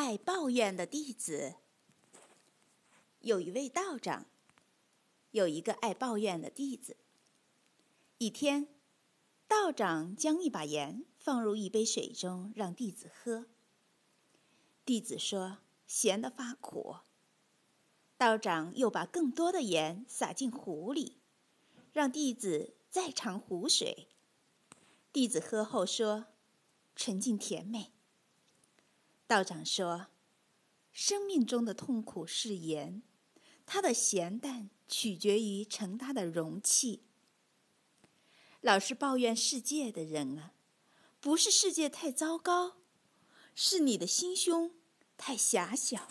爱抱怨的弟子。有一位道长，有一个爱抱怨的弟子。一天，道长将一把盐放入一杯水中，让弟子喝。弟子说：“咸得发苦。”道长又把更多的盐撒进壶里，让弟子再尝湖水。弟子喝后说：“纯净甜美。”道长说：“生命中的痛苦是盐，它的咸淡取决于盛它的容器。老是抱怨世界的人啊，不是世界太糟糕，是你的心胸太狭小。”